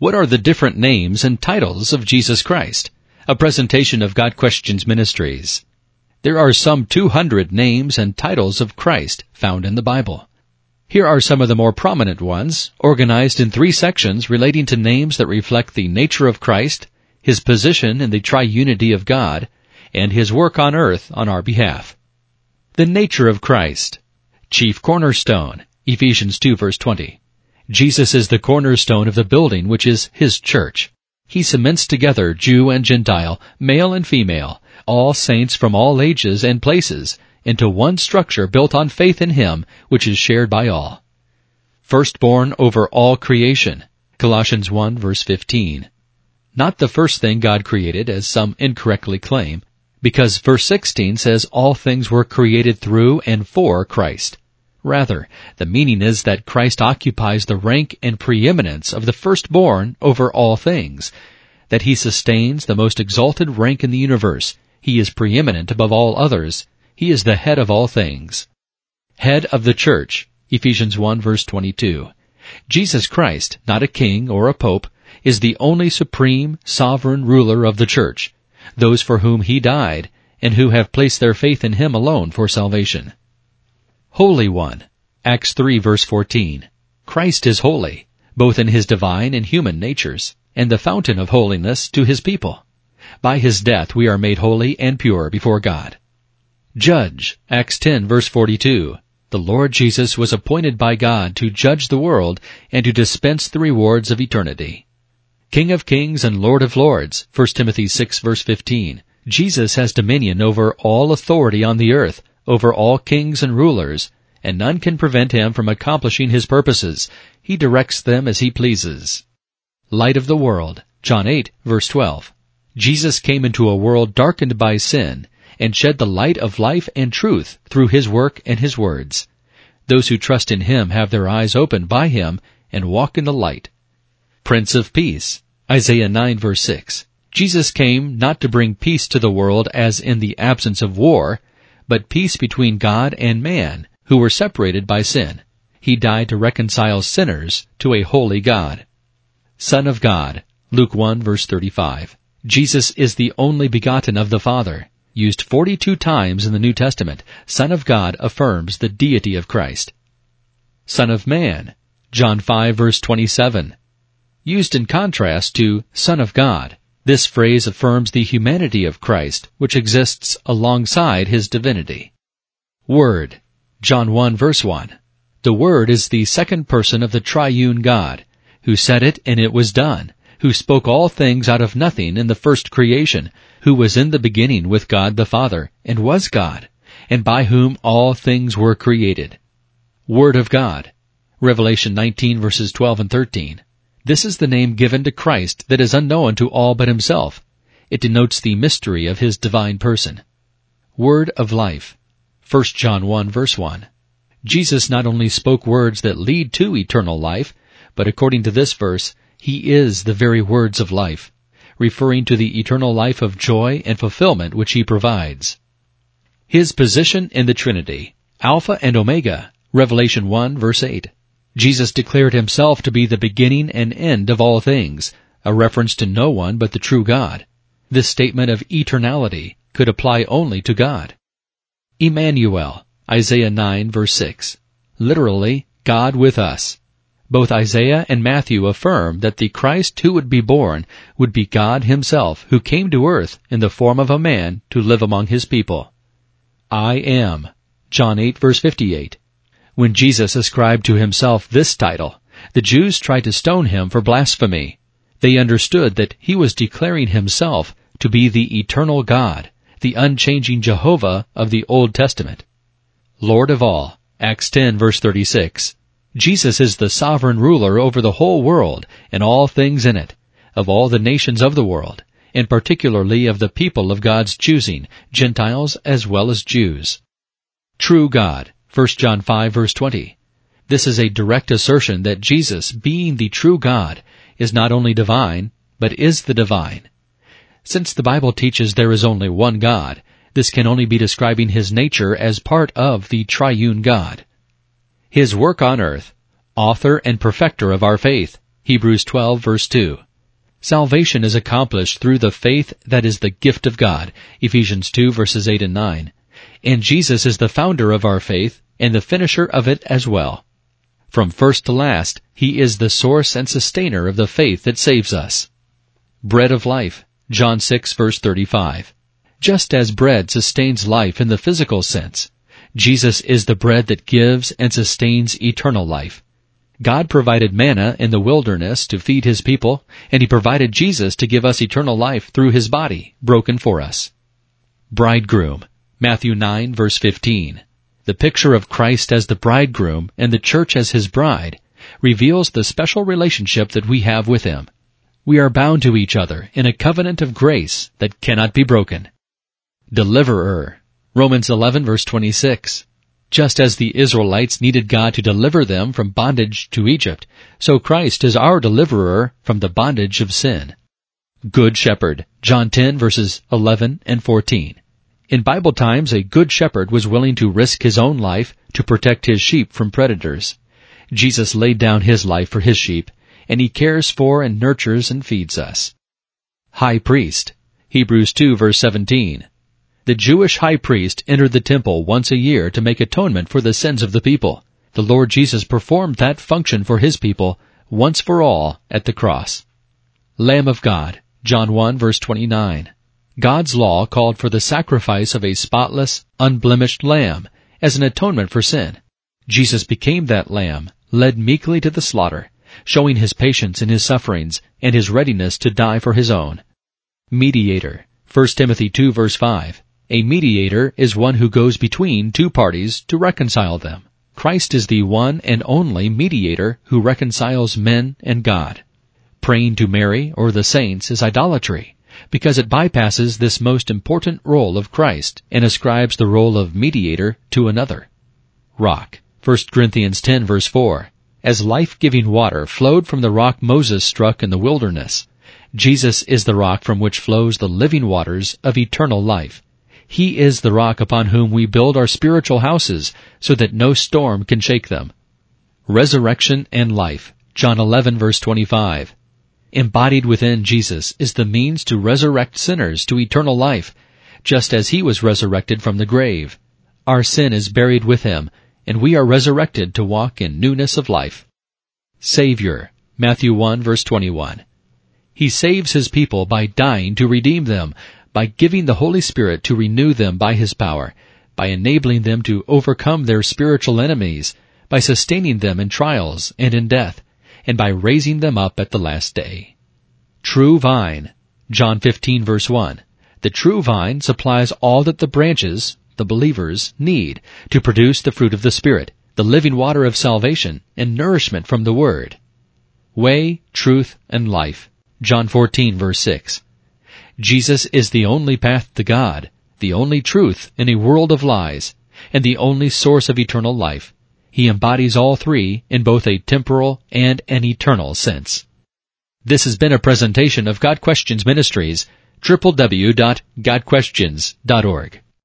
What are the different names and titles of Jesus Christ? A presentation of Got Questions Ministries. There are some 200 names and titles of Christ found in the Bible. Here are some of the more prominent ones, organized in three sections relating to names that reflect the nature of Christ, his position in the triunity of God, and his work on earth on our behalf. The nature of Christ. Chief cornerstone. Ephesians 2 verse 20. Jesus is the cornerstone of the building which is His church. He cements together Jew and Gentile, male and female, all saints from all ages and places, into one structure built on faith in Him, which is shared by all. Firstborn over all creation. Colossians 1 verse 15. Not the first thing God created, as some incorrectly claim, because verse 16 says all things were created through and for Christ. Rather, the meaning is that Christ occupies the rank and preeminence of the firstborn over all things, that he sustains the most exalted rank in the universe, he is preeminent above all others, he is the head of all things. Head of the church, Ephesians 1 verse 22. Jesus Christ, not a king or a pope, is the only supreme, sovereign ruler of the church, those for whom he died, and who have placed their faith in him alone for salvation. Holy One. Acts 3 verse 14. Christ is holy, both in his divine and human natures, and the fountain of holiness to his people. By his death we are made holy and pure before God. Judge. Acts 10 verse 42. The Lord Jesus was appointed by God to judge the world and to dispense the rewards of eternity. King of kings and Lord of lords. 1 Timothy 6 verse 15. Jesus has dominion over all authority on the earth, over all kings and rulers, and none can prevent him from accomplishing his purposes. He directs them as he pleases. Light of the world. John 8, verse 12. Jesus came into a world darkened by sin, and shed the light of life and truth through his work and his words. Those who trust in him have their eyes opened by him and walk in the light. Prince of Peace. Isaiah 9 verse 6. Jesus came not to bring peace to the world as in the absence of war, but peace between God and man, who were separated by sin. He died to reconcile sinners to a holy God. Son of God, Luke 1 verse 35. Jesus is the only begotten of the Father. Used 42 times in the New Testament, Son of God affirms the deity of Christ. Son of Man, John 5 verse 27. Used in contrast to Son of God, this phrase affirms the humanity of Christ, which exists alongside his divinity. Word. John 1 verse 1. The Word is the second person of the triune God, who said it and it was done, who spoke all things out of nothing in the first creation, who was in the beginning with God the Father, and was God, and by whom all things were created. Word of God. Revelation 19 verses 12 and 13. This is the name given to Christ that is unknown to all but himself. It denotes the mystery of his divine person. Word of life. 1 John 1 verse 1. Jesus not only spoke words that lead to eternal life, but according to this verse, he is the very words of life, referring to the eternal life of joy and fulfillment which he provides. His position in the Trinity. Alpha and Omega. Revelation 1 verse 8. Jesus declared himself to be the beginning and end of all things, a reference to no one but the true God. This statement of eternality could apply only to God. Emmanuel, Isaiah 9 verse 6. Literally, God with us. Both Isaiah and Matthew affirm that the Christ who would be born would be God himself who came to earth in the form of a man to live among his people. I am. John 8 verse 58. When Jesus ascribed to himself this title, the Jews tried to stone him for blasphemy. They understood that he was declaring himself to be the eternal God, the unchanging Jehovah of the Old Testament. Lord of all, Acts 10 verse 36. Jesus is the sovereign ruler over the whole world and all things in it, of all the nations of the world, and particularly of the people of God's choosing, Gentiles as well as Jews. True God, 1 John 5 verse 20. This is a direct assertion that Jesus, being the true God, is not only divine, but is the divine. Since the Bible teaches there is only one God, this can only be describing his nature as part of the triune God. His work on earth, author and perfecter of our faith, Hebrews 12 verse 2. Salvation is accomplished through the faith that is the gift of God, Ephesians 2 verses 8 and 9. And Jesus is the founder of our faith and the finisher of it as well. From first to last, He is the source and sustainer of the faith that saves us. Bread of life, John 6 verse 35. Just as bread sustains life in the physical sense, Jesus is the bread that gives and sustains eternal life. God provided manna in the wilderness to feed His people, and He provided Jesus to give us eternal life through His body, broken for us. Bridegroom, Matthew 9 verse 15. The picture of Christ as the bridegroom and the church as His bride reveals the special relationship that we have with Him. We are bound to each other in a covenant of grace that cannot be broken. Deliverer, Romans 11 verse 26. Just as the Israelites needed God to deliver them from bondage to Egypt, so Christ is our deliverer from the bondage of sin. Good Shepherd, John 10 verses 11 and 14. In Bible times, a good shepherd was willing to risk his own life to protect his sheep from predators. Jesus laid down his life for his sheep, and he cares for and nurtures and feeds us. High Priest, Hebrews 2 verse 17. The Jewish high priest entered the temple once a year to make atonement for the sins of the people. The Lord Jesus performed that function for his people once for all at the cross. Lamb of God, John 1 verse 29. God's law called for the sacrifice of a spotless, unblemished lamb as an atonement for sin. Jesus became that lamb, led meekly to the slaughter, showing his patience in his sufferings and his readiness to die for his own. Mediator, 1 Timothy 2 verse 5. A mediator is one who goes between two parties to reconcile them. Christ is the one and only mediator who reconciles men and God. Praying to Mary or the saints is idolatry because it bypasses this most important role of Christ and ascribes the role of mediator to another. Rock. 1 Corinthians 10 verse 4. As life-giving water flowed from the rock Moses struck in the wilderness, Jesus is the rock from which flows the living waters of eternal life. He is the rock upon whom we build our spiritual houses so that no storm can shake them. Resurrection and life. John 11 verse 25. Embodied within Jesus is the means to resurrect sinners to eternal life, just as he was resurrected from the grave. Our sin is buried with him, and we are resurrected to walk in newness of life. Savior. Matthew 1 verse 21. He saves his people by dying to redeem them, by giving the Holy Spirit to renew them by His power, by enabling them to overcome their spiritual enemies, by sustaining them in trials and in death, and by raising them up at the last day. True vine, John 15 verse 1. The true vine supplies all that the branches, the believers, need to produce the fruit of the Spirit, the living water of salvation, and nourishment from the Word. Way, truth, and life, John 14 verse 6. Jesus is the only path to God, the only truth in a world of lies, and the only source of eternal life. He embodies all three in both a temporal and an eternal sense. This has been a presentation of Got Questions Ministries, www.gotquestions.org.